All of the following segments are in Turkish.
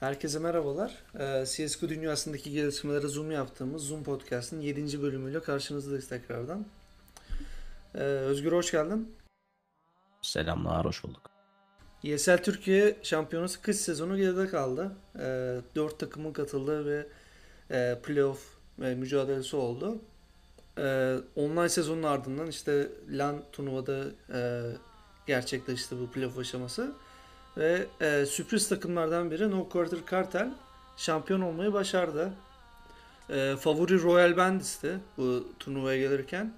Herkese merhabalar. Ee, CSGO dünyasındaki gelişmelere zoom yaptığımız Zoom Podcast'ın 7. bölümüyle karşınızdayız tekrardan. Ee, Özgür hoş geldin. Selamlar, hoş bulduk. ESL Türkiye Şampiyonası kış sezonu geride kaldı. Ee, 4 takımın katıldığı ve e, playoff mücadelesi oldu. Ee, online sezonun ardından işte LAN turnuvada e, gerçekleşti bu playoff aşaması. Ve e, sürpriz takımlardan biri No Quarter Cartel şampiyon olmayı başardı. E, favori Royal Bandits'ti bu turnuvaya gelirken.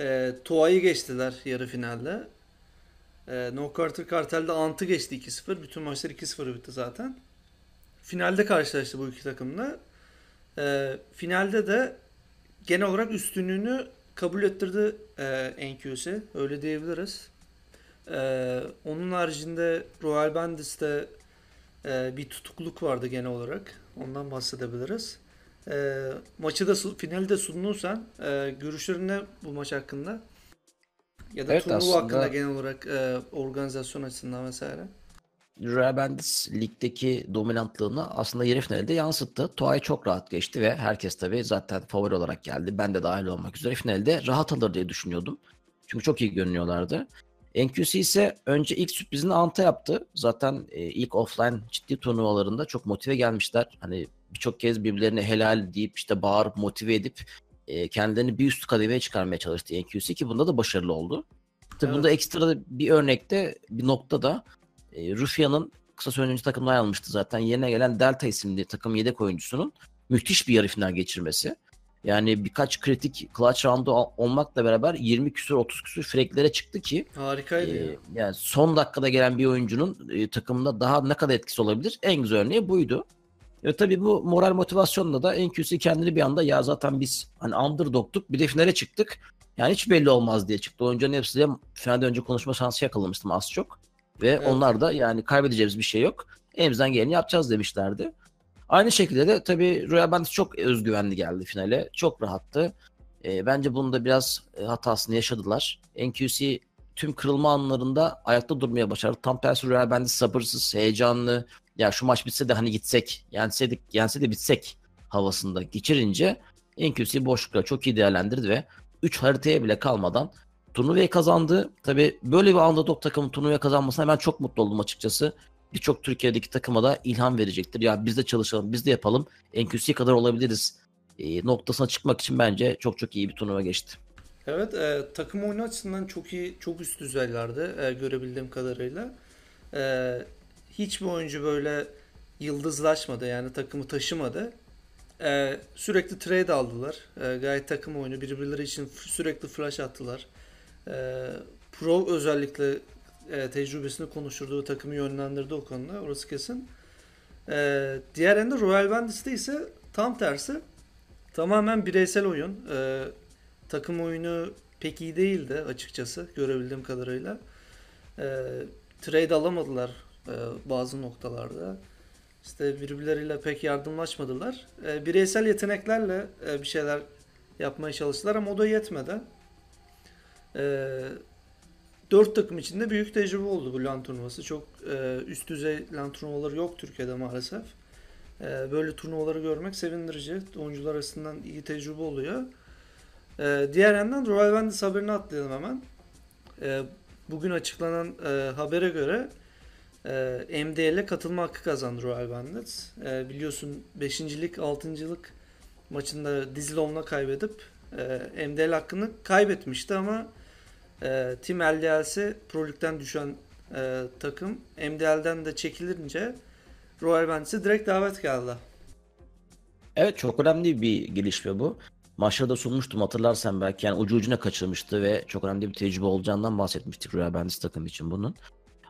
E, Toa'yı geçtiler yarı finalde. E, no Quarter Cartel'de Ant'ı geçti 2-0. Bütün maçlar 2-0 bitti zaten. Finalde karşılaştı bu iki takımla. E, finalde de genel olarak üstünlüğünü kabul ettirdi e, NQC. Öyle diyebiliriz. Ee, onun haricinde Royal Bandits'te e, bir tutukluk vardı genel olarak. Ondan bahsedebiliriz. E, maçı da finali de sundun sen. E, görüşlerin ne bu maç hakkında? Ya da evet, turnuva aslında... hakkında genel olarak e, organizasyon açısından vesaire. Royal Bandits ligdeki dominantlığını aslında yarı finalde yansıttı. Toay çok rahat geçti ve herkes tabii zaten favori olarak geldi. Ben de dahil olmak üzere finalde rahat alır diye düşünüyordum. Çünkü çok iyi görünüyorlardı. NQC ise önce ilk sürprizini Anta yaptı. Zaten e, ilk offline ciddi turnuvalarında çok motive gelmişler. Hani birçok kez birbirlerine helal deyip işte bağırıp motive edip e, kendilerini bir üst kademeye çıkarmaya çalıştı NQC ki bunda da başarılı oldu. Tabii evet. bunda ekstra bir örnekte bir noktada e, Rufia'nın kısa süre önce takımdan almıştı zaten. Yerine gelen Delta isimli takım yedek oyuncusunun müthiş bir yarı final geçirmesi. Yani birkaç kritik clutch roundu olmakla beraber 20 küsür 30 küsür freklere çıktı ki harikaydı. E, yani son dakikada gelen bir oyuncunun e, takımında daha ne kadar etkisi olabilir? En güzel örneği buydu. Ve tabii bu moral motivasyonla da NQC kendini bir anda ya zaten biz hani underdog'tuk bir de finale çıktık. Yani hiç belli olmaz diye çıktı. Oyuncuların hepsiyle finalde önce konuşma şansı yakalamıştım az çok. Ve evet. onlar da yani kaybedeceğimiz bir şey yok. Elimizden geleni yapacağız demişlerdi. Aynı şekilde de tabii Royal Bandits çok özgüvenli geldi finale. Çok rahattı. E, bence bunu da biraz e, hatasını yaşadılar. NQC tüm kırılma anlarında ayakta durmaya başardı. Tam tersi Royal Bandits sabırsız, heyecanlı. Ya şu maç bitse de hani gitsek, yenseydik, yense de bitsek havasında geçirince NQC boşlukları çok iyi değerlendirdi ve 3 haritaya bile kalmadan turnuvayı kazandı. Tabi böyle bir underdog takımın turnuvayı kazanmasına ben çok mutlu oldum açıkçası birçok Türkiye'deki takıma da ilham verecektir. Ya biz de çalışalım, biz de yapalım. NQC kadar olabiliriz e, noktasına çıkmak için bence çok çok iyi bir turnuva geçti. Evet, e, takım oyunu açısından çok iyi, çok üst düzeylerde e, görebildiğim kadarıyla. E, hiçbir oyuncu böyle yıldızlaşmadı yani takımı taşımadı. E, sürekli trade aldılar. E, gayet takım oyunu birbirleri için sürekli flash attılar. E, Pro özellikle e, tecrübesini konuşturduğu takımı yönlendirdi o konuda. Orası kesin. E, diğer ende Royal Bandits'te ise tam tersi. Tamamen bireysel oyun. E, takım oyunu pek iyi değildi açıkçası görebildiğim kadarıyla. E, trade alamadılar e, bazı noktalarda. İşte birbirleriyle pek yardımlaşmadılar. E, bireysel yeteneklerle e, bir şeyler yapmaya çalıştılar ama o da yetmedi. E, 4 takım içinde büyük tecrübe oldu bu LAN turnuvası. Çok e, üst düzey LAN turnuvaları yok Türkiye'de maalesef. E, böyle turnuvaları görmek sevindirici. Oyuncular arasından iyi tecrübe oluyor. E, diğer yandan Royal Bandits haberini atlayalım hemen. E, bugün açıklanan e, habere göre e, MDL'e katılma hakkı kazandı Royal Bandits. E, biliyorsun 5. lig 6. lig maçında Dizilon'la kaybedip e, MDL hakkını kaybetmişti ama e, Team LDL'si Pro düşen e, takım MDL'den de çekilince Royal Bandits'e direkt davet geldi. Evet çok önemli bir gelişme bu. Maçta da sunmuştum hatırlarsan belki yani ucu ucuna kaçırmıştı ve çok önemli bir tecrübe olacağından bahsetmiştik Royal Bandits takım için bunun.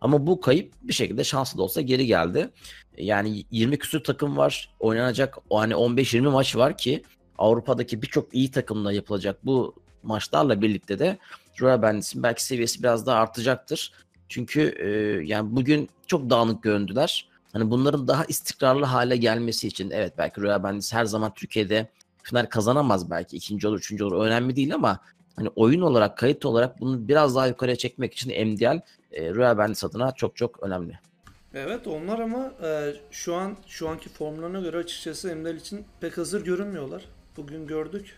Ama bu kayıp bir şekilde şanslı da olsa geri geldi. Yani 20 küsur takım var. Oynanacak hani 15-20 maç var ki Avrupa'daki birçok iyi takımla yapılacak bu maçlarla birlikte de Royal Bandits'in belki seviyesi biraz daha artacaktır. Çünkü e, yani bugün çok dağınık göründüler. Hani bunların daha istikrarlı hale gelmesi için evet belki Royal Bandits her zaman Türkiye'de final kazanamaz belki ikinci olur üçüncü olur önemli değil ama hani oyun olarak kayıt olarak bunu biraz daha yukarıya çekmek için MDL e, Royal Bandits adına çok çok önemli. Evet onlar ama e, şu an şu anki formlarına göre açıkçası MDL için pek hazır görünmüyorlar. Bugün gördük.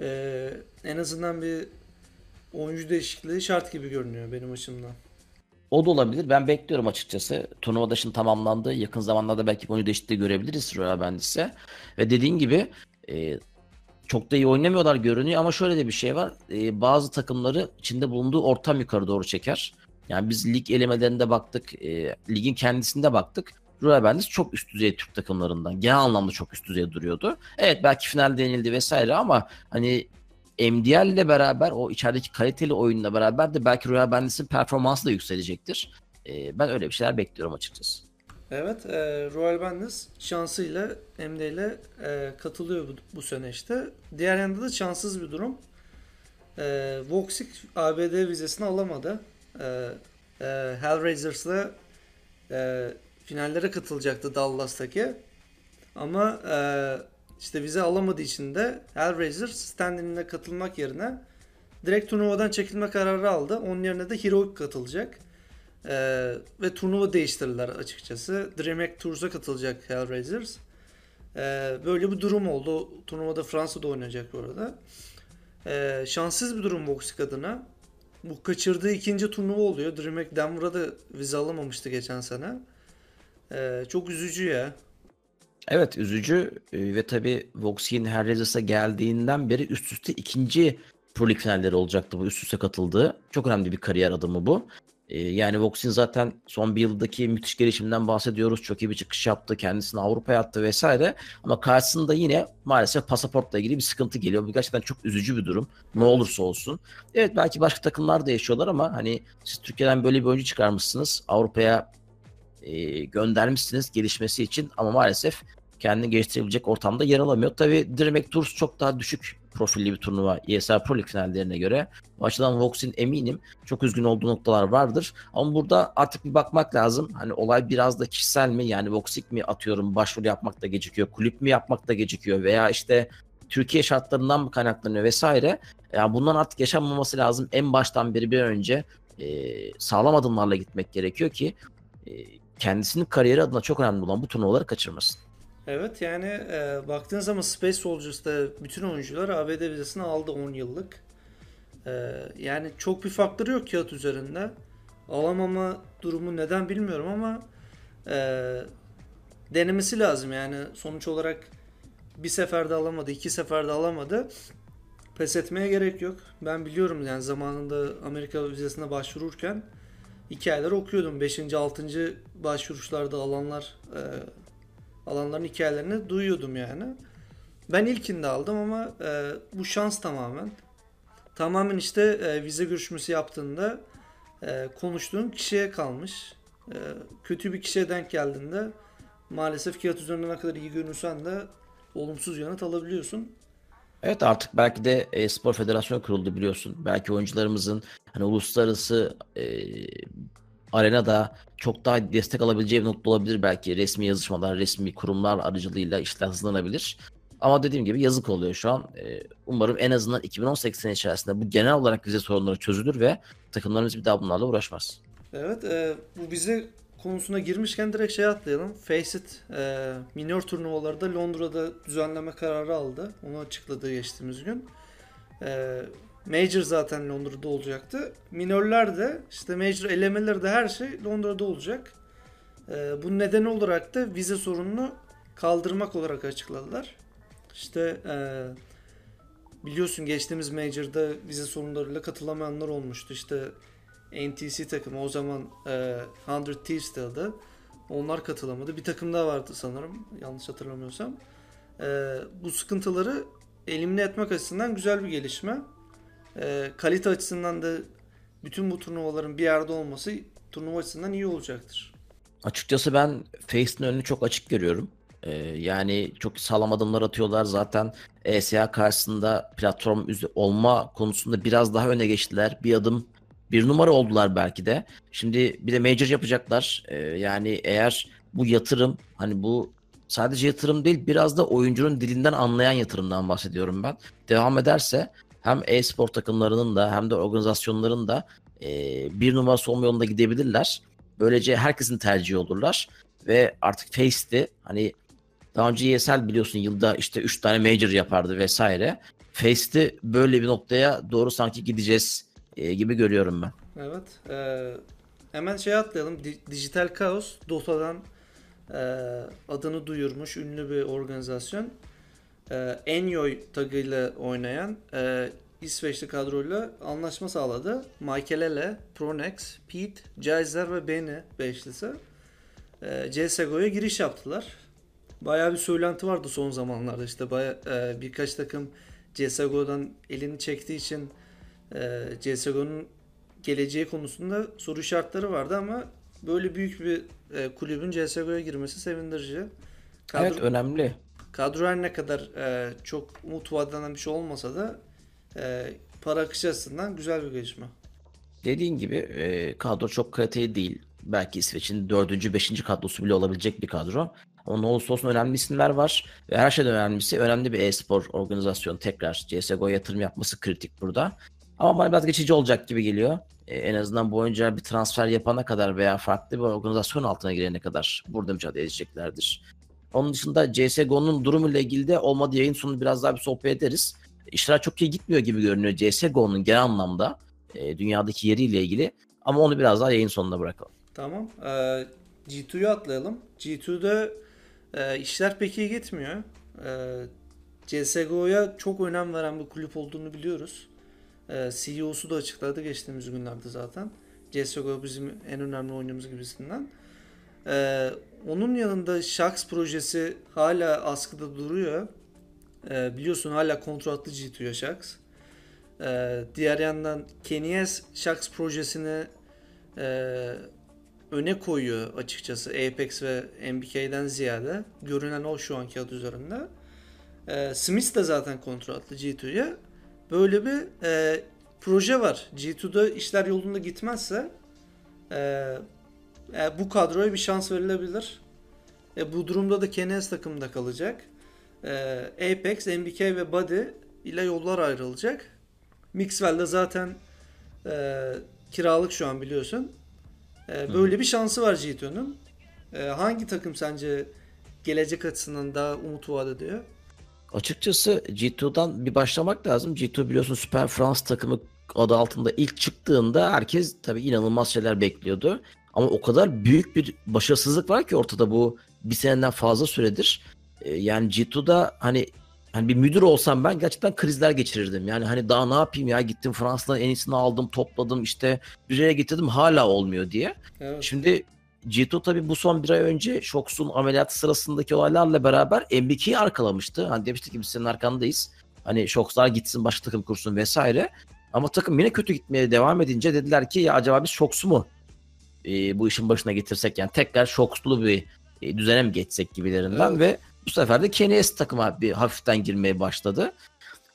E, en azından bir oyuncu değişikliği şart gibi görünüyor benim açımdan. O da olabilir. Ben bekliyorum açıkçası. Turnuva dışın tamamlandı. Yakın zamanlarda belki oyuncu değişikliği görebiliriz Royal Bandits'e. Ve dediğin gibi e, çok da iyi oynamıyorlar görünüyor ama şöyle de bir şey var. E, bazı takımları içinde bulunduğu ortam yukarı doğru çeker. Yani biz lig elemelerinde baktık. E, ligin kendisinde baktık. Royal Bandits çok üst düzey Türk takımlarından. Genel anlamda çok üst düzey duruyordu. Evet belki finalde yenildi vesaire ama hani MDL ile beraber o içerideki kaliteli oyunla beraber de belki Royal Bandits'in performansı da yükselecektir. E, ben öyle bir şeyler bekliyorum açıkçası. Evet, e, Royal Bandits şansıyla MD ile e, katılıyor bu, bu sene işte. Diğer yanda da şanssız bir durum. E, Voxic ABD vizesini alamadı. E, e, Hellraisers'la e, finallere katılacaktı Dallas'taki. Ama e, işte vize alamadığı için de Hellraiser stand katılmak yerine direkt turnuvadan çekilme kararı aldı. Onun yerine de Heroic katılacak. Ee, ve turnuva değiştirdiler açıkçası. DreamHack Tours'a katılacak Hellraisers. Ee, böyle bir durum oldu. Turnuvada Fransa'da oynayacak bu arada. Ee, şanssız bir durum Voxic adına. Bu kaçırdığı ikinci turnuva oluyor. DreamHack Denver'a da vize alamamıştı geçen sene. Ee, çok üzücü ya. Evet üzücü e, ve tabii Voxi'nin Hellraisers'a geldiğinden beri üst üste ikinci Pro League finalleri olacaktı bu üst üste katıldığı. Çok önemli bir kariyer adımı bu. Ee, yani Vox'in zaten son bir yıldaki müthiş gelişiminden bahsediyoruz. Çok iyi bir çıkış yaptı. Kendisini Avrupa'ya attı vesaire. Ama karşısında yine maalesef pasaportla ilgili bir sıkıntı geliyor. Bu gerçekten çok üzücü bir durum. Ne olursa olsun. Evet belki başka takımlar da yaşıyorlar ama hani siz Türkiye'den böyle bir oyuncu çıkarmışsınız. Avrupa'ya e, göndermişsiniz gelişmesi için ama maalesef kendini geliştirebilecek ortamda yer alamıyor. Tabi Dreamhack Tours çok daha düşük profilli bir turnuva ESL Pro League finallerine göre. O açıdan Vox'in eminim çok üzgün olduğu noktalar vardır. Ama burada artık bir bakmak lazım. Hani olay biraz da kişisel mi? Yani Voxic mi atıyorum başvuru yapmakta gecikiyor, kulüp mü yapmakta gecikiyor veya işte Türkiye şartlarından mı kaynaklanıyor vesaire. Yani bundan artık yaşanmaması lazım. En baştan beri bir önce e, sağlam adımlarla gitmek gerekiyor ki e, kendisinin kariyeri adına çok önemli olan bu turnuvaları kaçırmasın. Evet yani e, baktığın zaman Space Soldiers'ta bütün oyuncular ABD vizesini aldı 10 yıllık. E, yani çok bir faktörü yok kağıt üzerinde. Alamama durumu neden bilmiyorum ama e, denemesi lazım yani sonuç olarak bir seferde alamadı, iki seferde alamadı. Pes etmeye gerek yok. Ben biliyorum yani zamanında Amerika vizesine başvururken iki aylar okuyordum. 5. 6. başvuruşlarda alanlar e, alanların hikayelerini duyuyordum yani. Ben ilkinde aldım ama e, bu şans tamamen. Tamamen işte e, vize görüşmesi yaptığında e, konuştuğun kişiye kalmış. E, kötü bir kişiye denk geldiğinde maalesef kağıt üzerinde ne kadar iyi görünürsen de olumsuz yanıt alabiliyorsun. Evet artık belki de e, spor federasyonu kuruldu biliyorsun. Belki oyuncularımızın hani uluslararası e, arenada çok daha destek alabileceği bir nokta olabilir belki. Resmi yazışmalar, resmi kurumlar aracılığıyla işler hızlanabilir. Ama dediğim gibi yazık oluyor şu an. Ee, umarım en azından 2018 sene içerisinde bu genel olarak vize sorunları çözülür ve takımlarımız bir daha bunlarla uğraşmaz. Evet, e, bu vize konusuna girmişken direkt şey atlayalım. Faceit e, minor turnuvalarda Londra'da düzenleme kararı aldı. Onu açıkladı geçtiğimiz gün. E, Major zaten Londra'da olacaktı. Minörler de işte Major elemeleri de her şey Londra'da olacak. Ee, bunun nedeni olarak da vize sorununu kaldırmak olarak açıkladılar. İşte e, biliyorsun geçtiğimiz Major'da vize sorunlarıyla katılamayanlar olmuştu. İşte NTC takımı o zaman e, 100 Thieves'ti adı. Onlar katılamadı. Bir takım daha vardı sanırım yanlış hatırlamıyorsam. E, bu sıkıntıları elimine etmek açısından güzel bir gelişme e, kalite açısından da bütün bu turnuvaların bir yerde olması turnuva açısından iyi olacaktır. Açıkçası ben Face'in önünü çok açık görüyorum. Ee, yani çok sağlam adımlar atıyorlar. Zaten ESA karşısında platform olma konusunda biraz daha öne geçtiler. Bir adım bir numara oldular belki de. Şimdi bir de major yapacaklar. Ee, yani eğer bu yatırım hani bu sadece yatırım değil biraz da oyuncunun dilinden anlayan yatırımdan bahsediyorum ben. Devam ederse hem e-spor takımlarının da hem de organizasyonların da e, bir numarası olma yolunda gidebilirler. Böylece herkesin tercihi olurlar ve artık Face'ti hani daha önce ESL biliyorsun yılda işte 3 tane major yapardı vesaire. Face'ti böyle bir noktaya doğru sanki gideceğiz e, gibi görüyorum ben. Evet. E, hemen şey atlayalım. Di- Dijital Kaos Dota'dan e, adını duyurmuş ünlü bir organizasyon. E, Enjoy tagıyla oynayan e, İsveçli kadroyla anlaşma sağladı. Michaelele, Pronex, Pete, Jaizer ve Beni beşlisi e, CSGO'ya giriş yaptılar. Bayağı bir söylenti vardı son zamanlarda işte baya, e, birkaç takım CSGO'dan elini çektiği için e, CSGO'nun geleceği konusunda soru işaretleri vardı ama böyle büyük bir e, kulübün CSGO'ya girmesi sevindirici. Kadro, Evet önemli. Kadro her ne kadar e, çok umut vadeden bir şey olmasa da e, para akışı açısından güzel bir gelişme. Dediğin gibi e, kadro çok kaliteli değil. Belki İsveç'in dördüncü, beşinci kadrosu bile olabilecek bir kadro. Ama ne olursa olsun önemli isimler var. Ve her şeyden önemlisi önemli bir e-spor organizasyonu tekrar CSGO'ya yatırım yapması kritik burada. Ama bana biraz geçici olacak gibi geliyor. E, en azından bu oyuncular bir transfer yapana kadar veya farklı bir organizasyon altına girene kadar burada mücadele edeceklerdir. Onun dışında CSGO'nun durumuyla ilgili de olmadı yayın sonu biraz daha bir sohbet ederiz. İşler çok iyi gitmiyor gibi görünüyor CSGO'nun genel anlamda e, dünyadaki yeriyle ilgili. Ama onu biraz daha yayın sonuna bırakalım. Tamam. Ee, G2'yu atlayalım. G2'de e, işler pek iyi gitmiyor. Ee, CSGO'ya çok önem veren bir kulüp olduğunu biliyoruz. Ee, CEO'su da açıkladı geçtiğimiz günlerde zaten. CSGO bizim en önemli oyunumuz gibisinden. Ee, onun yanında Shax projesi hala askıda duruyor. Ee, biliyorsun hala kontratlı G2'ya Shax. Ee, diğer yandan Kenyes Shax projesini e, öne koyuyor açıkçası Apex ve MBK'den ziyade. Görünen o şu anki adı üzerinde. E, Smith de zaten kontratlı G2'ye. Böyle bir e, proje var. G2'da işler yolunda gitmezse e, e, bu kadroya bir şans verilebilir. E, bu durumda da Kenes takımda kalacak. E, Apex, MBK ve Buddy ile yollar ayrılacak. Mixwell de zaten e, kiralık şu an biliyorsun. E, böyle bir şansı var G2'nün. E, hangi takım sence gelecek açısından daha umut vaat ediyor? Açıkçası G2'dan bir başlamak lazım. G2 biliyorsun Süper Frans takımı adı altında ilk çıktığında herkes tabii inanılmaz şeyler bekliyordu. Ama o kadar büyük bir başarısızlık var ki ortada bu bir seneden fazla süredir. Ee, yani G2'da hani hani bir müdür olsam ben gerçekten krizler geçirirdim. Yani hani daha ne yapayım ya gittim Fransa'dan en iyisini aldım topladım işte bir yere getirdim hala olmuyor diye. Evet. Şimdi G2 tabii bu son bir ay önce Shox'un ameliyatı sırasındaki olaylarla beraber MBK'yi arkalamıştı. Hani demiştik ki biz senin arkandayız. Hani Shox'lar gitsin başka takım kursun vesaire. Ama takım yine kötü gitmeye devam edince dediler ki ya acaba biz Shox'u mu e, bu işin başına getirsek yani tekrar Shox'lu bir e, düzene mi geçsek gibilerinden Evet. ve bu sefer de KNS takıma bir hafiften girmeye başladı.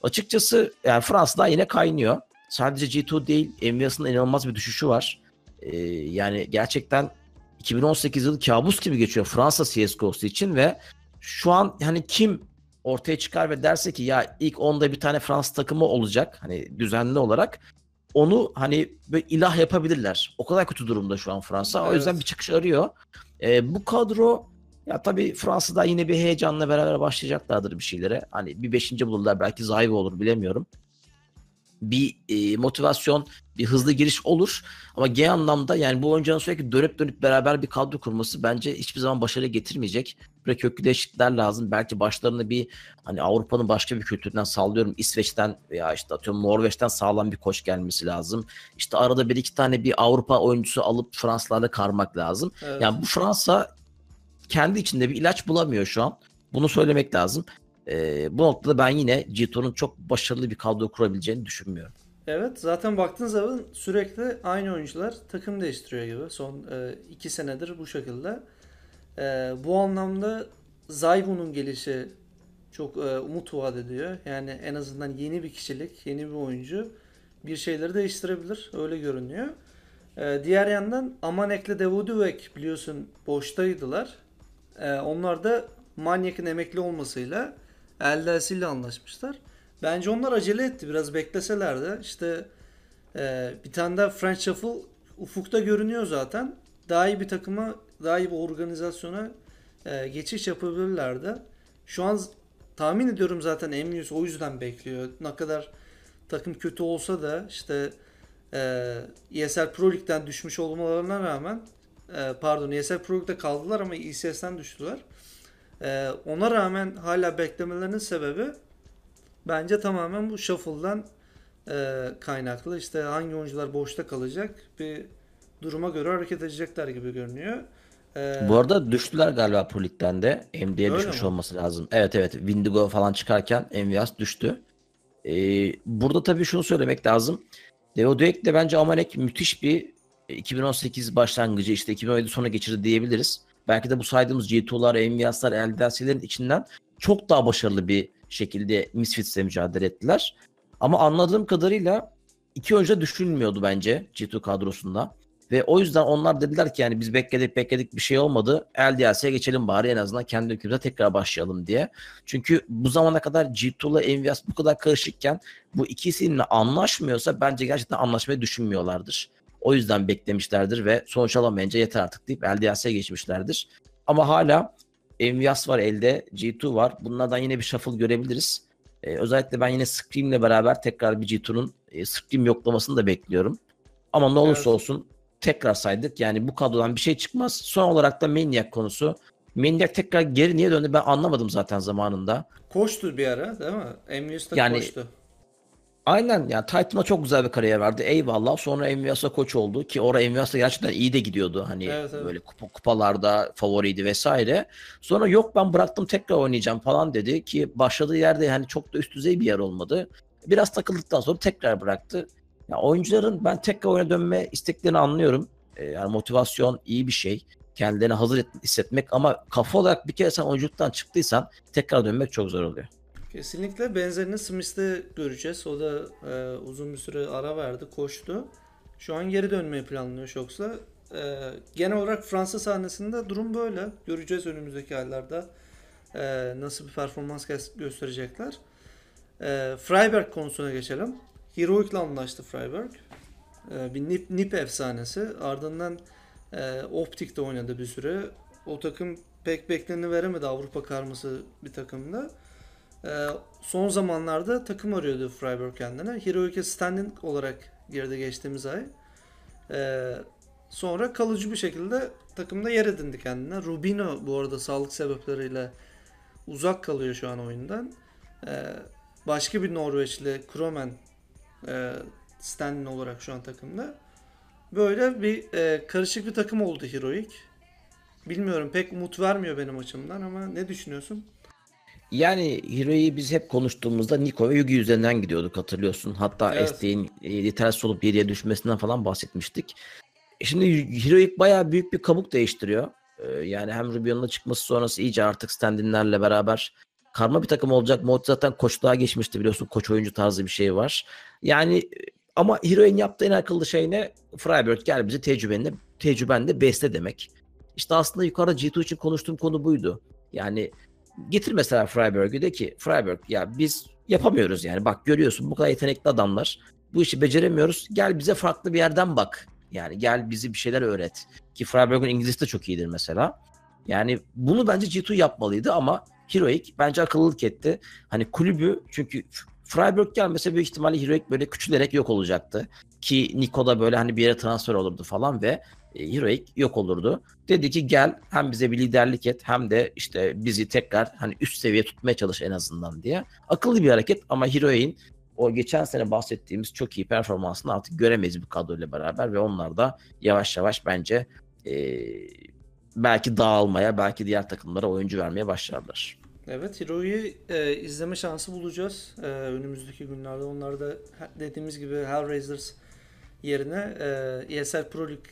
Açıkçası yani Fransa'dan yine kaynıyor. Sadece G2 değil, Envia'sının inanılmaz bir düşüşü var. E, yani gerçekten 2018 yılı kabus gibi geçiyor Fransa CSGO'su için ve şu an hani kim ortaya çıkar ve derse ki ya ilk onda bir tane Fransız takımı olacak hani düzenli olarak onu hani böyle ilah yapabilirler. O kadar kötü durumda şu an Fransa. O Evet. yüzden bir çıkış arıyor. Ee, bu kadro ya tabii Fransa'da yine bir heyecanla beraber başlayacaklardır bir şeylere. Hani bir beşinci bulurlar belki Zayve olur bilemiyorum. Bir e, motivasyon, bir hızlı giriş olur. Ama genel anlamda yani bu oyuncuların sürekli dönüp dönüp beraber bir kadro kurması bence hiçbir zaman başarı getirmeyecek. Böyle köklü değişiklikler lazım. Belki başlarında bir hani Avrupa'nın başka bir kültüründen sallıyorum. İsveç'ten veya işte atıyorum Norveç'ten sağlam bir koç gelmesi lazım. İşte arada bir iki tane bir Avrupa oyuncusu alıp Fransızlarla karmak lazım. Evet. Yani bu Fransa kendi içinde bir ilaç bulamıyor şu an. Bunu söylemek lazım. Ee, bu noktada ben yine G2'nun çok başarılı bir kadro kurabileceğini düşünmüyorum. Evet zaten baktığın zaman sürekli aynı oyuncular takım değiştiriyor gibi. Son e, iki senedir bu şekilde. E, bu anlamda Zaygun'un gelişi çok e, umut vaat ediyor. Yani en azından yeni bir kişilik, yeni bir oyuncu bir şeyleri değiştirebilir. Öyle görünüyor. E, diğer yandan Amanek'le Davudovic biliyorsun boştaydılar. E, onlar da Manyak'ın emekli olmasıyla LDS ile anlaşmışlar. Bence onlar acele etti. Biraz bekleselerdi. İşte e, bir tane daha French Shuffle ufukta görünüyor zaten. daha iyi bir takıma, daha iyi bir organizasyona e, geçiş yapabilirlerdi. Şu an tahmin ediyorum zaten Emnius o yüzden bekliyor. Ne kadar takım kötü olsa da işte e, ESL Pro Lig'den düşmüş olmalarına rağmen e, pardon ESL Pro Lig'de kaldılar ama ECS'den düştüler. E, ona rağmen hala beklemelerinin sebebi bence tamamen bu shuffle'dan e, kaynaklı. İşte hangi oyuncular boşta kalacak bir duruma göre hareket edecekler gibi görünüyor. E, Bu arada düştüler galiba Pro Lig'den de. MD'ye düşmüş mi? olması lazım. Evet evet. Windigo falan çıkarken Envias düştü. Ee, burada tabii şunu söylemek lazım. Deodorek de bence Amanek müthiş bir 2018 başlangıcı işte 2017 sona geçirdi diyebiliriz. Belki de bu saydığımız G2'lar, Envias'lar, LDLC'lerin içinden çok daha başarılı bir şekilde Misfits'le mücadele ettiler. Ama anladığım kadarıyla iki oyuncu da düşünülmüyordu bence G2 kadrosunda. Ve o yüzden onlar dediler ki yani biz bekledik bekledik bir şey olmadı. LDLC'ye geçelim bari en azından kendi ülkemize tekrar başlayalım diye. Çünkü bu zamana kadar G2 ile Envias bu kadar karışıkken bu ikisiyle anlaşmıyorsa bence gerçekten anlaşmayı düşünmüyorlardır. O yüzden beklemişlerdir ve sonuç alamayınca yeter artık deyip LDLC'ye geçmişlerdir. Ama hala Envias var elde, G2 var. Bunlardan yine bir shuffle görebiliriz. Ee, özellikle ben yine Scream'le beraber tekrar bir G2'nun e, Scream yoklamasını da bekliyorum. Ama ne olursa Evet. olsun tekrar saydık. Yani bu kadrodan bir şey çıkmaz. Son olarak da Maniac konusu. Maniac tekrar geri niye döndü ben anlamadım zaten zamanında. koştu bir ara değil mi? Emnius'ta Yani- koştu. Aynen yani Titan'a çok güzel bir kariyer verdi. Eyvallah. Sonra Envias'a koç oldu ki orada Envias'ta gerçekten iyi de gidiyordu. Hani Evet, evet. böyle kupa- kupalarda favoriydi vesaire. Sonra yok ben bıraktım tekrar oynayacağım falan dedi ki başladığı yerde yani çok da üst düzey bir yer olmadı. Biraz takıldıktan sonra tekrar bıraktı. Ya oyuncuların ben tekrar oyuna dönme isteklerini anlıyorum. Ee, yani motivasyon iyi bir şey. Kendilerini hazır et- hissetmek ama kafa olarak bir kere sen oyunculuktan çıktıysan tekrar dönmek çok zor oluyor. Kesinlikle benzerini Smith'te göreceğiz. O da e, uzun bir süre ara verdi, koştu. Şu an geri dönmeyi planlıyor Shox'la. E, genel olarak Fransa sahnesinde durum böyle. Göreceğiz önümüzdeki aylarda e, nasıl bir performans gö- gösterecekler. E, Freiberg konusuna geçelim. Heroic'le anlaştı Freiberg. E, bir Nip, Nip efsanesi. Ardından e, Optik'te oynadı bir süre. O takım pek bekleneni veremedi Avrupa karması bir takımda. Ee, son zamanlarda takım arıyordu Freiburg kendine. Heroic'e standing olarak girdi geçtiğimiz ay. Ee, sonra kalıcı bir şekilde takımda yer edindi kendine. Rubino bu arada sağlık sebepleriyle uzak kalıyor şu an oyundan. Ee, başka bir Norveçli Kromen e, standing olarak şu an takımda. Böyle bir e, karışık bir takım oldu Heroic. Bilmiyorum pek umut vermiyor benim açımdan ama ne düşünüyorsun? Yani Hero'yu biz hep konuştuğumuzda Niko ve Yugi üzerinden gidiyorduk hatırlıyorsun. Hatta Evet. SD'nin e, olup geriye düşmesinden falan bahsetmiştik. E Şimdi Heroic bayağı büyük bir kabuk değiştiriyor. E, Yani hem Rubion'la çıkması sonrası iyice artık standinlerle beraber karma bir takım olacak. Mod zaten koçluğa geçmişti biliyorsun. Koç oyuncu tarzı bir şey var. Yani e, ama Hero'nun yaptığı en akıllı şey ne? Freiburg gel bizi tecrübenle, tecrübenle besle demek. İşte aslında yukarıda G2 için konuştuğum konu buydu. Yani getir mesela Freiburg'ü de ki Freiburg ya biz yapamıyoruz yani. Bak görüyorsun bu kadar yetenekli adamlar. Bu işi beceremiyoruz. Gel bize farklı bir yerden bak. Yani gel bizi bir şeyler öğret. Ki Freiburg'un İngilizcesi de çok iyidir mesela. Yani bunu bence G2 yapmalıydı ama Heroic bence akıllılık etti. Hani kulübü çünkü Freiburg gelmese büyük ihtimalle Heroic böyle küçülerek yok olacaktı. Ki Nico da böyle hani bir yere transfer olurdu falan ve Heroic yok olurdu. Dedi ki gel hem bize bir liderlik et hem de işte bizi tekrar hani üst seviye tutmaya çalış en azından diye. Akıllı bir hareket ama Heroic'in o geçen sene bahsettiğimiz çok iyi performansını artık göremeyiz bu kadroyla beraber ve onlar da yavaş yavaş bence e, belki dağılmaya belki diğer takımlara oyuncu vermeye başlarlar. Evet, Hero'yu e, izleme şansı bulacağız e, önümüzdeki günlerde. Onlar da dediğimiz gibi Hellraisers yerine e, ESL Pro League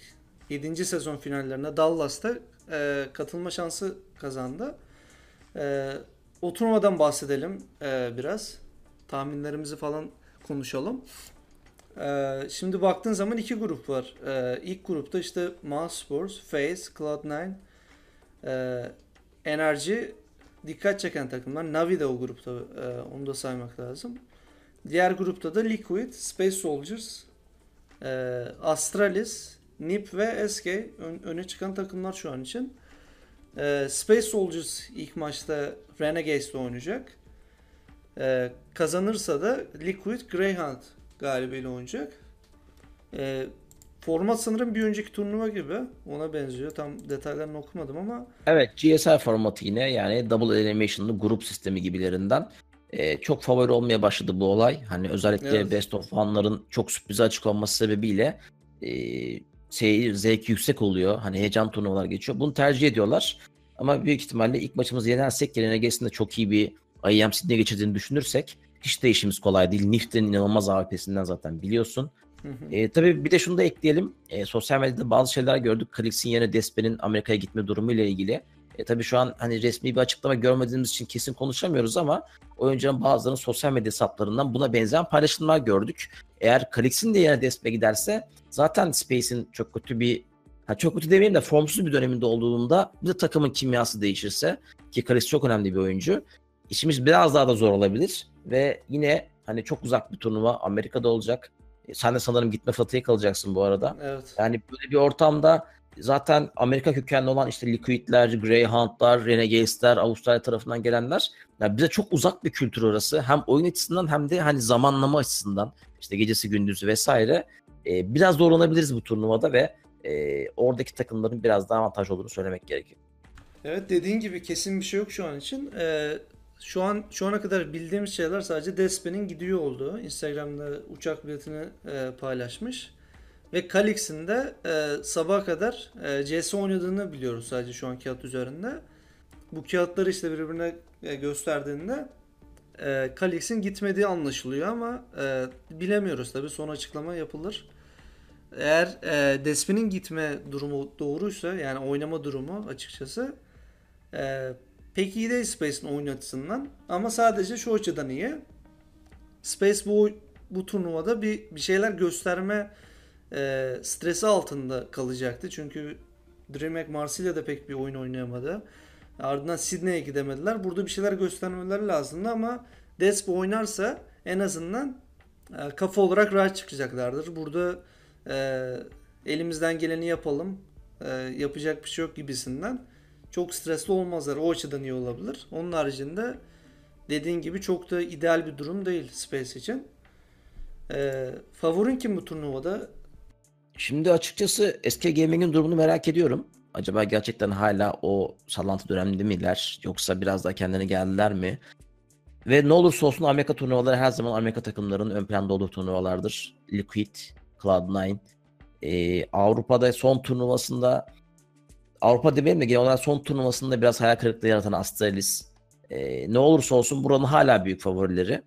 7. sezon finallerine Dallas'ta e, katılma şansı kazandı. E, o bahsedelim e, biraz. Tahminlerimizi falan konuşalım. E, şimdi baktığın zaman iki grup var. E, ilk grupta işte Mouse Sports, FaZe, Cloud9, e, Enerji dikkat çeken takımlar. Navi de o grupta. e, onu da saymak lazım. Diğer grupta da Liquid, Space Soldiers, e, Astralis, NiP ve SK ön- öne çıkan takımlar şu an için. Ee, Space Soldiers ilk maçta Renegades'le oynayacak. Ee, kazanırsa da Liquid Greyhound galibiyle oynayacak. Ee, format sanırım bir önceki turnuva gibi. Ona benziyor. Tam detaylarını okumadım ama Evet GSL formatı yine yani Double Elimination'lı grup sistemi gibilerinden. Ee, çok favori olmaya başladı bu olay. Hani özellikle Evet. Best of One'ların çok sürprize açık olması sebebiyle e, seyir, zevk yüksek oluyor. Hani heyecan turnuvalar geçiyor. Bunu tercih ediyorlar. Ama büyük ihtimalle ilk maçımızı yenersek Renegades'in de çok iyi bir IEM Sydney geçirdiğini düşünürsek hiç değişimiz kolay değil. Nift'in inanılmaz AWP'sinden zaten biliyorsun. hı hı. E, tabii bir de şunu da ekleyelim. E, sosyal medyada bazı şeyler gördük. Kalix'in yerine Despe'nin Amerika'ya gitme durumu ile ilgili. E, tabii şu an hani resmi bir açıklama görmediğimiz için kesin konuşamıyoruz ama oyuncuların bazılarının sosyal medya hesaplarından buna benzeyen paylaşımlar gördük. Eğer Kalix'in de yerine Despe giderse zaten Space'in çok kötü bir ha çok kötü demeyeyim de formsuz bir döneminde olduğunda bir de takımın kimyası değişirse ki Kalix çok önemli bir oyuncu. İşimiz biraz daha da zor olabilir ve yine hani çok uzak bir turnuva Amerika'da olacak. E, Sen de sanırım gitme fırsatı yakalayacaksın bu arada. Evet. Yani böyle bir ortamda zaten Amerika kökenli olan işte Liquid'ler, Greyhound'lar, Renegades'ler, Avustralya tarafından gelenler yani bize çok uzak bir kültür orası. Hem oyun açısından hem de hani zamanlama açısından işte gecesi gündüzü vesaire e, biraz zorlanabiliriz bu turnuvada ve e, oradaki takımların biraz daha avantaj olduğunu söylemek gerekiyor. Evet dediğin gibi kesin bir şey yok şu an için. Ee, şu an şu ana kadar bildiğimiz şeyler sadece Despe'nin gidiyor olduğu. Instagram'da uçak biletini e, paylaşmış. Ve Calix'in de e, sabaha kadar e, CS oynadığını biliyoruz sadece şu an kağıt üzerinde. Bu kağıtları işte birbirine e, gösterdiğinde e, Calix'in gitmediği anlaşılıyor ama e, bilemiyoruz tabii son açıklama yapılır. Eğer e, Despe'nin gitme durumu doğruysa yani oynama durumu açıkçası e, pek iyi değil Space'in oyun açısından ama sadece şu açıdan iyi. Space bu bu turnuvada bir bir şeyler gösterme e, stresi altında kalacaktı. Çünkü DreamHack Marsilya'da pek bir oyun oynayamadı. Ardından Sydney'e gidemediler. Burada bir şeyler göstermeleri lazımdı ama Despo oynarsa en azından e, kafa olarak rahat çıkacaklardır. Burada e, elimizden geleni yapalım. e, yapacak bir şey yok gibisinden. Çok stresli olmazlar. O açıdan iyi olabilir. Onun haricinde dediğin gibi çok da ideal bir durum değil Space için. E, favorin kim bu turnuvada? Şimdi açıkçası SK Gaming'in durumunu merak ediyorum. Acaba gerçekten hala o sallantı döneminde miler yoksa biraz daha kendine geldiler mi? Ve ne olursa olsun Amerika turnuvaları her zaman Amerika takımlarının ön planda olduğu turnuvalardır. Liquid, Cloud9. Ee, Avrupa'da son turnuvasında Avrupa demeyeyim de genel olarak son turnuvasında biraz hayal kırıklığı yaratan Astralis. Ee, ne olursa olsun buranın hala büyük favorileri.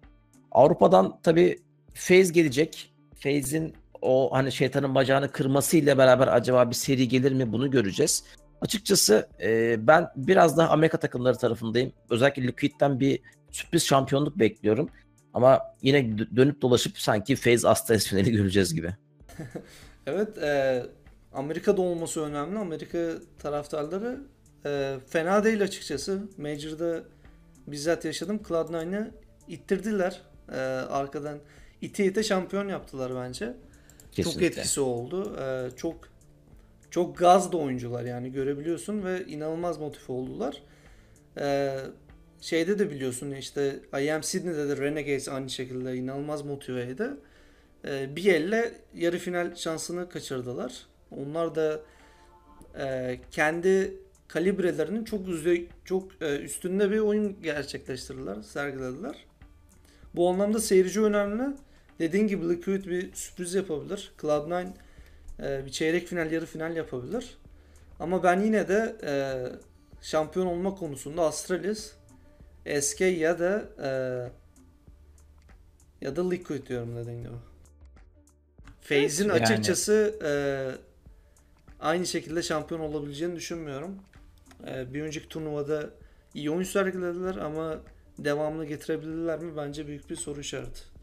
Avrupa'dan tabii FaZe gelecek. FaZe'in o hani şeytanın bacağını kırmasıyla beraber acaba bir seri gelir mi bunu göreceğiz. Açıkçası e, ben biraz daha Amerika takımları tarafındayım. Özellikle Liquid'den bir sürpriz şampiyonluk bekliyorum. Ama yine dö- dönüp dolaşıp sanki FaZe Astralis finali göreceğiz gibi. Evet, e, Amerika'da olması önemli. Amerika taraftarları e, fena değil açıkçası. Major'da bizzat yaşadım. Cloud9'ı ittirdiler. E, arkadan ite ite şampiyon yaptılar bence. Çok Kesinlikle. etkisi oldu. E, çok çok gazlı oyuncular yani görebiliyorsun ve inanılmaz motive oldular. E, şeyde de biliyorsun işte IM Sydney'de de Renegades aynı şekilde inanılmaz motiveydi. E, bir elle yarı final şansını kaçırdılar. Onlar da e, kendi kalibrelerinin çok üze, çok e, üstünde bir oyun gerçekleştirdiler, sergilediler. Bu anlamda seyirci önemli. Dediğin gibi Liquid bir sürpriz yapabilir. Cloud9 e, bir çeyrek final, yarı final yapabilir. Ama ben yine de e, şampiyon olma konusunda Astralis, SK ya da e, ya da Liquid diyorum dediğin gibi. FaZe'in Yani- açıkçası e, aynı şekilde şampiyon olabileceğini düşünmüyorum. E, bir önceki turnuvada iyi oyun sergilediler ama devamlı getirebilirler mi? Bence büyük bir soru işareti.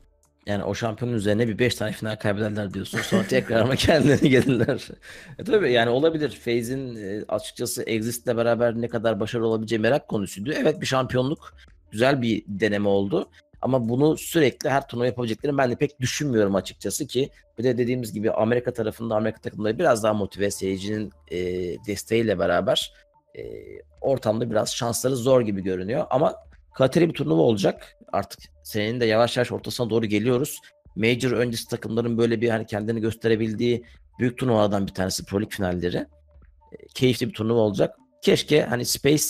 Yani o şampiyonun üzerine bir 5 tane final kaybederler diyorsun. Sonra tekrar ama kendilerine gelirler. E tabii yani olabilir. FaZe'in e, açıkçası Exist'le beraber ne kadar başarılı olabileceği merak konusuydu. Evet bir şampiyonluk güzel bir deneme oldu. Ama bunu sürekli her turnuva yapabileceklerini ben de pek düşünmüyorum açıkçası ki bir de dediğimiz gibi Amerika tarafında Amerika takımları biraz daha motive seyircinin e, desteğiyle beraber e, ortamda biraz şansları zor gibi görünüyor. Ama kaliteli bir turnuva olacak. Artık senenin de yavaş yavaş ortasına doğru geliyoruz. Major öncesi takımların böyle bir hani kendini gösterebildiği büyük turnuvalardan bir tanesi Pro League finalleri. E, keyifli bir turnuva olacak. Keşke hani Space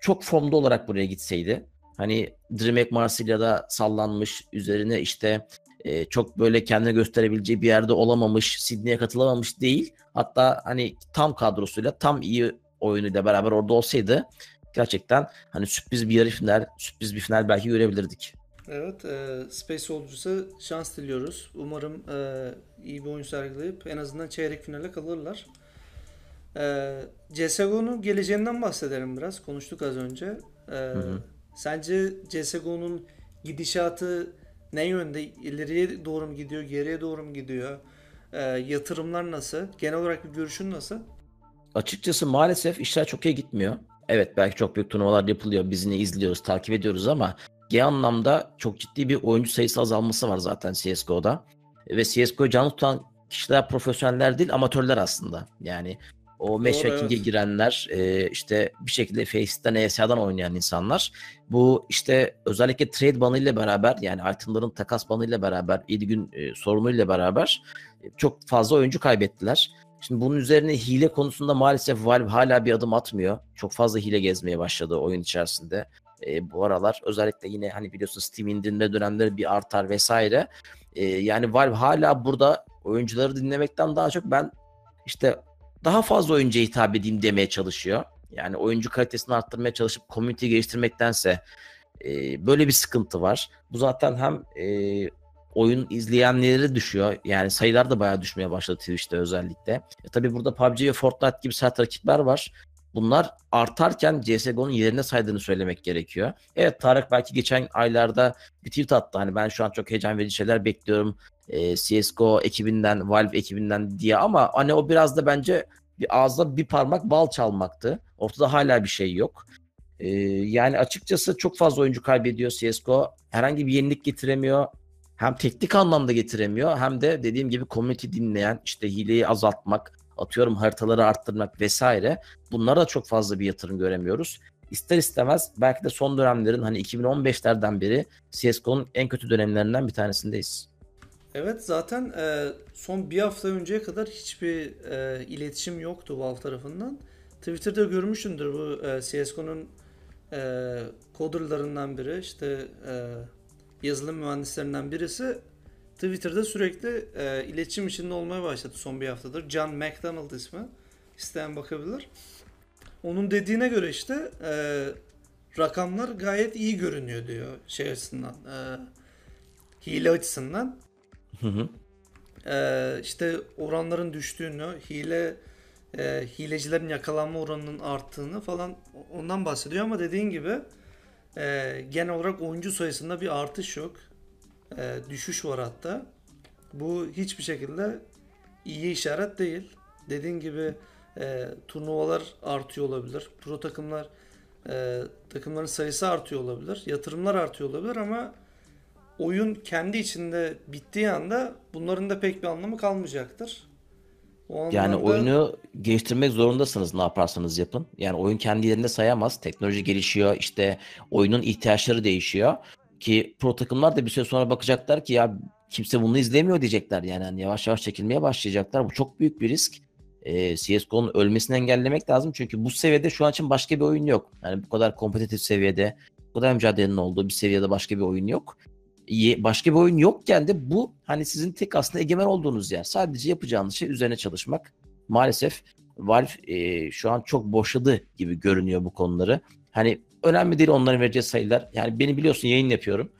çok formda olarak buraya gitseydi. Hani DreamHack Marsilya'da sallanmış, üzerine işte e, çok böyle kendini gösterebileceği bir yerde olamamış, Sydney'e katılamamış değil. Hatta hani tam kadrosuyla, tam iyi oyunuyla beraber orada olsaydı gerçekten hani sürpriz bir yarı final, sürpriz bir final belki görebilirdik. Evet, e, Space Soldiers'a şans diliyoruz. Umarım e, iyi bir oyun sergileyip en azından çeyrek finale kalırlar. E, CSGO'nun geleceğinden bahsedelim biraz. Konuştuk az önce. E, hı hı. Sence CSGO'nun gidişatı ne yönde? İleriye doğru mu gidiyor, geriye doğru mu gidiyor? E, yatırımlar nasıl? Genel olarak bir görüşün nasıl? Açıkçası maalesef işler çok iyi gitmiyor. Evet belki çok büyük turnuvalar yapılıyor. Biz yine izliyoruz, takip ediyoruz ama genel anlamda çok ciddi bir oyuncu sayısı azalması var zaten CSGO'da. Ve CSGO canlı tutan kişiler profesyoneller değil amatörler aslında. Yani o matchmaking'e evet. girenler e, işte bir şekilde Face'den ESA'dan oynayan insanlar. Bu işte özellikle trade banı ile beraber yani itemların takas banı ile beraber 7 gün e, sorunuyla beraber e, çok fazla oyuncu kaybettiler. Şimdi bunun üzerine hile konusunda maalesef Valve hala bir adım atmıyor. Çok fazla hile gezmeye başladı oyun içerisinde. E, bu aralar özellikle yine hani biliyorsun Steam indirme dönemleri bir artar vesaire. E, yani Valve hala burada oyuncuları dinlemekten daha çok ben işte daha fazla oyuncuya hitap edeyim demeye çalışıyor. Yani oyuncu kalitesini arttırmaya çalışıp community geliştirmektense e, böyle bir sıkıntı var. Bu zaten hem e, oyun izleyenleri düşüyor. Yani sayılar da bayağı düşmeye başladı Twitch'te özellikle. E, tabii burada PUBG ve Fortnite gibi sert rakipler var. Bunlar artarken CSGO'nun yerine saydığını söylemek gerekiyor. Evet Tarık belki geçen aylarda bir tweet attı. Hani ben şu an çok heyecan verici şeyler bekliyorum. E, CSGO ekibinden, Valve ekibinden diye ama hani o biraz da bence bir ağızda bir parmak bal çalmaktı. Ortada hala bir şey yok. E, yani açıkçası çok fazla oyuncu kaybediyor CSGO. Herhangi bir yenilik getiremiyor. Hem teknik anlamda getiremiyor hem de dediğim gibi community dinleyen işte hileyi azaltmak, atıyorum haritaları arttırmak vesaire bunlara da çok fazla bir yatırım göremiyoruz. İster istemez belki de son dönemlerin hani 2015'lerden beri CSGO'nun en kötü dönemlerinden bir tanesindeyiz. Evet zaten e, son bir hafta önceye kadar hiçbir e, iletişim yoktu Valve tarafından. Twitter'da görmüşsündür bu e, CSGO'nun e, coderlarından biri işte e, yazılım mühendislerinden birisi Twitter'da sürekli e, iletişim içinde olmaya başladı son bir haftadır. John McDonald ismi. İsteyen bakabilir. Onun dediğine göre işte e, rakamlar gayet iyi görünüyor diyor şey açısından. E, hile açısından. Hı hı. E, işte oranların düştüğünü, hile e, hilecilerin yakalanma oranının arttığını falan ondan bahsediyor ama dediğin gibi e, genel olarak oyuncu sayısında bir artış yok. E, düşüş var hatta. Bu hiçbir şekilde iyi işaret değil. Dediğin gibi e, turnuvalar artıyor olabilir. Pro takımlar e, takımların sayısı artıyor olabilir. Yatırımlar artıyor olabilir ama oyun kendi içinde bittiği anda bunların da pek bir anlamı kalmayacaktır. O yani oyunu geliştirmek zorundasınız ne yaparsanız yapın. Yani oyun kendi yerinde sayamaz. Teknoloji gelişiyor. işte oyunun ihtiyaçları değişiyor. Ki pro takımlar da bir süre sonra bakacaklar ki ya kimse bunu izlemiyor diyecekler. Yani hani yavaş yavaş çekilmeye başlayacaklar. Bu çok büyük bir risk. E, CSGO'nun ölmesini engellemek lazım. Çünkü bu seviyede şu an için başka bir oyun yok. Yani bu kadar kompetitif seviyede, bu kadar mücadelenin olduğu bir seviyede başka bir oyun yok başka bir oyun yokken de bu hani sizin tek aslında egemen olduğunuz yer. Sadece yapacağınız şey üzerine çalışmak. Maalesef Valve e, şu an çok boşadı gibi görünüyor bu konuları. Hani önemli değil onların vereceği sayılar. Yani beni biliyorsun yayın yapıyorum.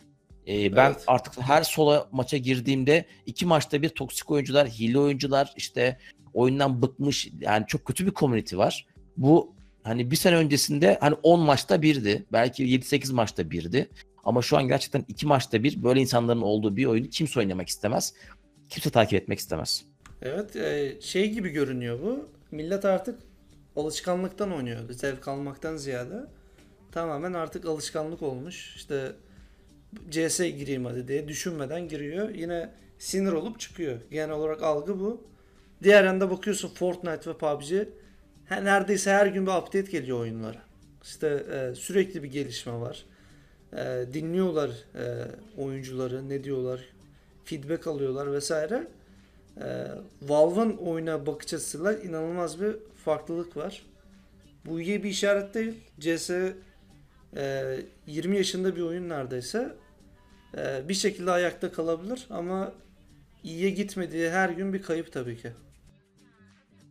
E, ben evet. artık her sola maça girdiğimde iki maçta bir toksik oyuncular, hile oyuncular işte oyundan bıkmış yani çok kötü bir community var. Bu hani bir sene öncesinde hani 10 maçta birdi. Belki 7-8 maçta birdi. Ama şu an gerçekten iki maçta bir böyle insanların olduğu bir oyunu kimse oynamak istemez. Kimse takip etmek istemez. Evet e, şey gibi görünüyor bu. Millet artık alışkanlıktan oynuyor. Zevk almaktan ziyade. Tamamen artık alışkanlık olmuş. İşte CS gireyim hadi diye düşünmeden giriyor. Yine sinir olup çıkıyor. Genel olarak algı bu. Diğer yanda bakıyorsun Fortnite ve PUBG neredeyse her gün bir update geliyor oyunlara. İşte e, sürekli bir gelişme var. E, dinliyorlar e, oyuncuları ne diyorlar, feedback alıyorlar vesaire. E, Valve'ın oyuna bakış açısıyla inanılmaz bir farklılık var. Bu iyi bir işaret değil. CS e, 20 yaşında bir oyun neredeyse. E, bir şekilde ayakta kalabilir ama iyiye gitmediği her gün bir kayıp tabii ki.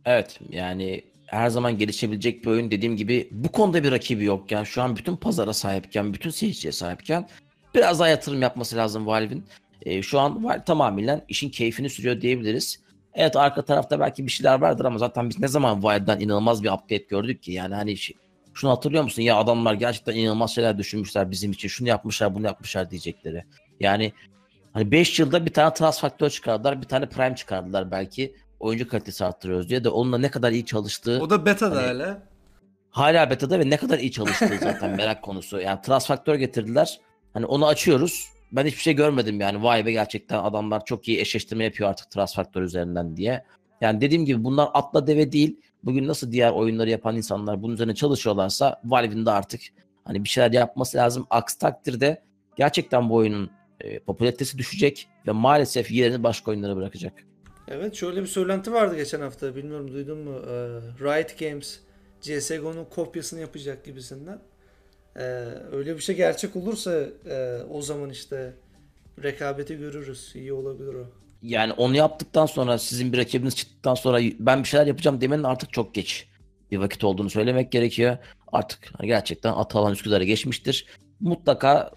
Evet yani her zaman gelişebilecek bir oyun dediğim gibi bu konuda bir rakibi yokken şu an bütün pazara sahipken bütün seyirciye sahipken biraz daha yatırım yapması lazım Valve'in. Ee, şu an Valve tamamen işin keyfini sürüyor diyebiliriz. Evet arka tarafta belki bir şeyler vardır ama zaten biz ne zaman Valve'den inanılmaz bir update gördük ki yani hani şey- şunu hatırlıyor musun ya adamlar gerçekten inanılmaz şeyler düşünmüşler bizim için şunu yapmışlar bunu yapmışlar diyecekleri. Yani hani 5 yılda bir tane Trans Faktör çıkardılar bir tane Prime çıkardılar belki oyuncu kalitesi arttırıyoruz diye de onunla ne kadar iyi çalıştığı O da beta'da Hani- hala. hala beta'da ve ne kadar iyi çalıştığı zaten merak konusu. Yani Trans Faktör getirdiler. Hani onu açıyoruz. Ben hiçbir şey görmedim yani. Vay be gerçekten adamlar çok iyi eşleştirme yapıyor artık Trans Faktör üzerinden diye. Yani dediğim gibi bunlar atla deve değil. Bugün nasıl diğer oyunları yapan insanlar bunun üzerine çalışıyorlarsa Valve'in de artık hani bir şeyler yapması lazım. Aksi takdirde gerçekten bu oyunun e, popülaritesi düşecek ve maalesef yerini başka oyunlara bırakacak. Evet şöyle bir söylenti vardı geçen hafta. Bilmiyorum duydun mu? Ee, Riot Games CSGO'nun kopyasını yapacak gibisinden. Ee, öyle bir şey gerçek olursa e, o zaman işte rekabeti görürüz. İyi olabilir o. Yani onu yaptıktan sonra sizin bir rakibiniz çıktıktan sonra ben bir şeyler yapacağım demenin artık çok geç bir vakit olduğunu söylemek gerekiyor. Artık hani gerçekten Atalan Üsküdar'a geçmiştir. Mutlaka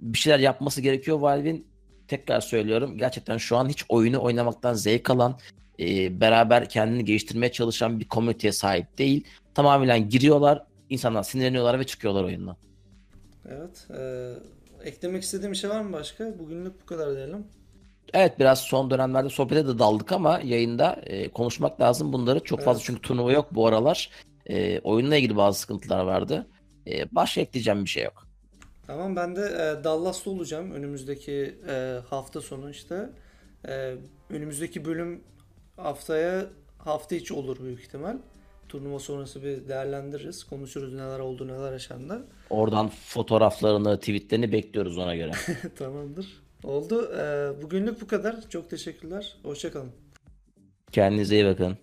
bir şeyler yapması gerekiyor Valve'in. Tekrar söylüyorum gerçekten şu an hiç oyunu oynamaktan zevk alan, e, beraber kendini geliştirmeye çalışan bir komüniteye sahip değil. Tamamen giriyorlar, insanlar sinirleniyorlar ve çıkıyorlar oyundan. Evet. e, eklemek istediğim bir şey var mı başka? Bugünlük bu kadar diyelim. Evet biraz son dönemlerde sohbete de daldık ama yayında e, konuşmak lazım bunları. Çok fazla Evet. çünkü turnuva yok bu aralar. E, oyunla ilgili bazı sıkıntılar vardı. E, başka ekleyeceğim bir şey yok. Tamam ben de e, Dallas'ta olacağım önümüzdeki e, hafta sonu işte. E, önümüzdeki bölüm haftaya hafta içi olur büyük ihtimal. Turnuva sonrası bir değerlendiririz. Konuşuruz neler oldu neler yaşandı. Oradan fotoğraflarını, tweetlerini bekliyoruz ona göre. Tamamdır. Oldu. E, bugünlük bu kadar. Çok teşekkürler. Hoşçakalın. Kendinize iyi bakın.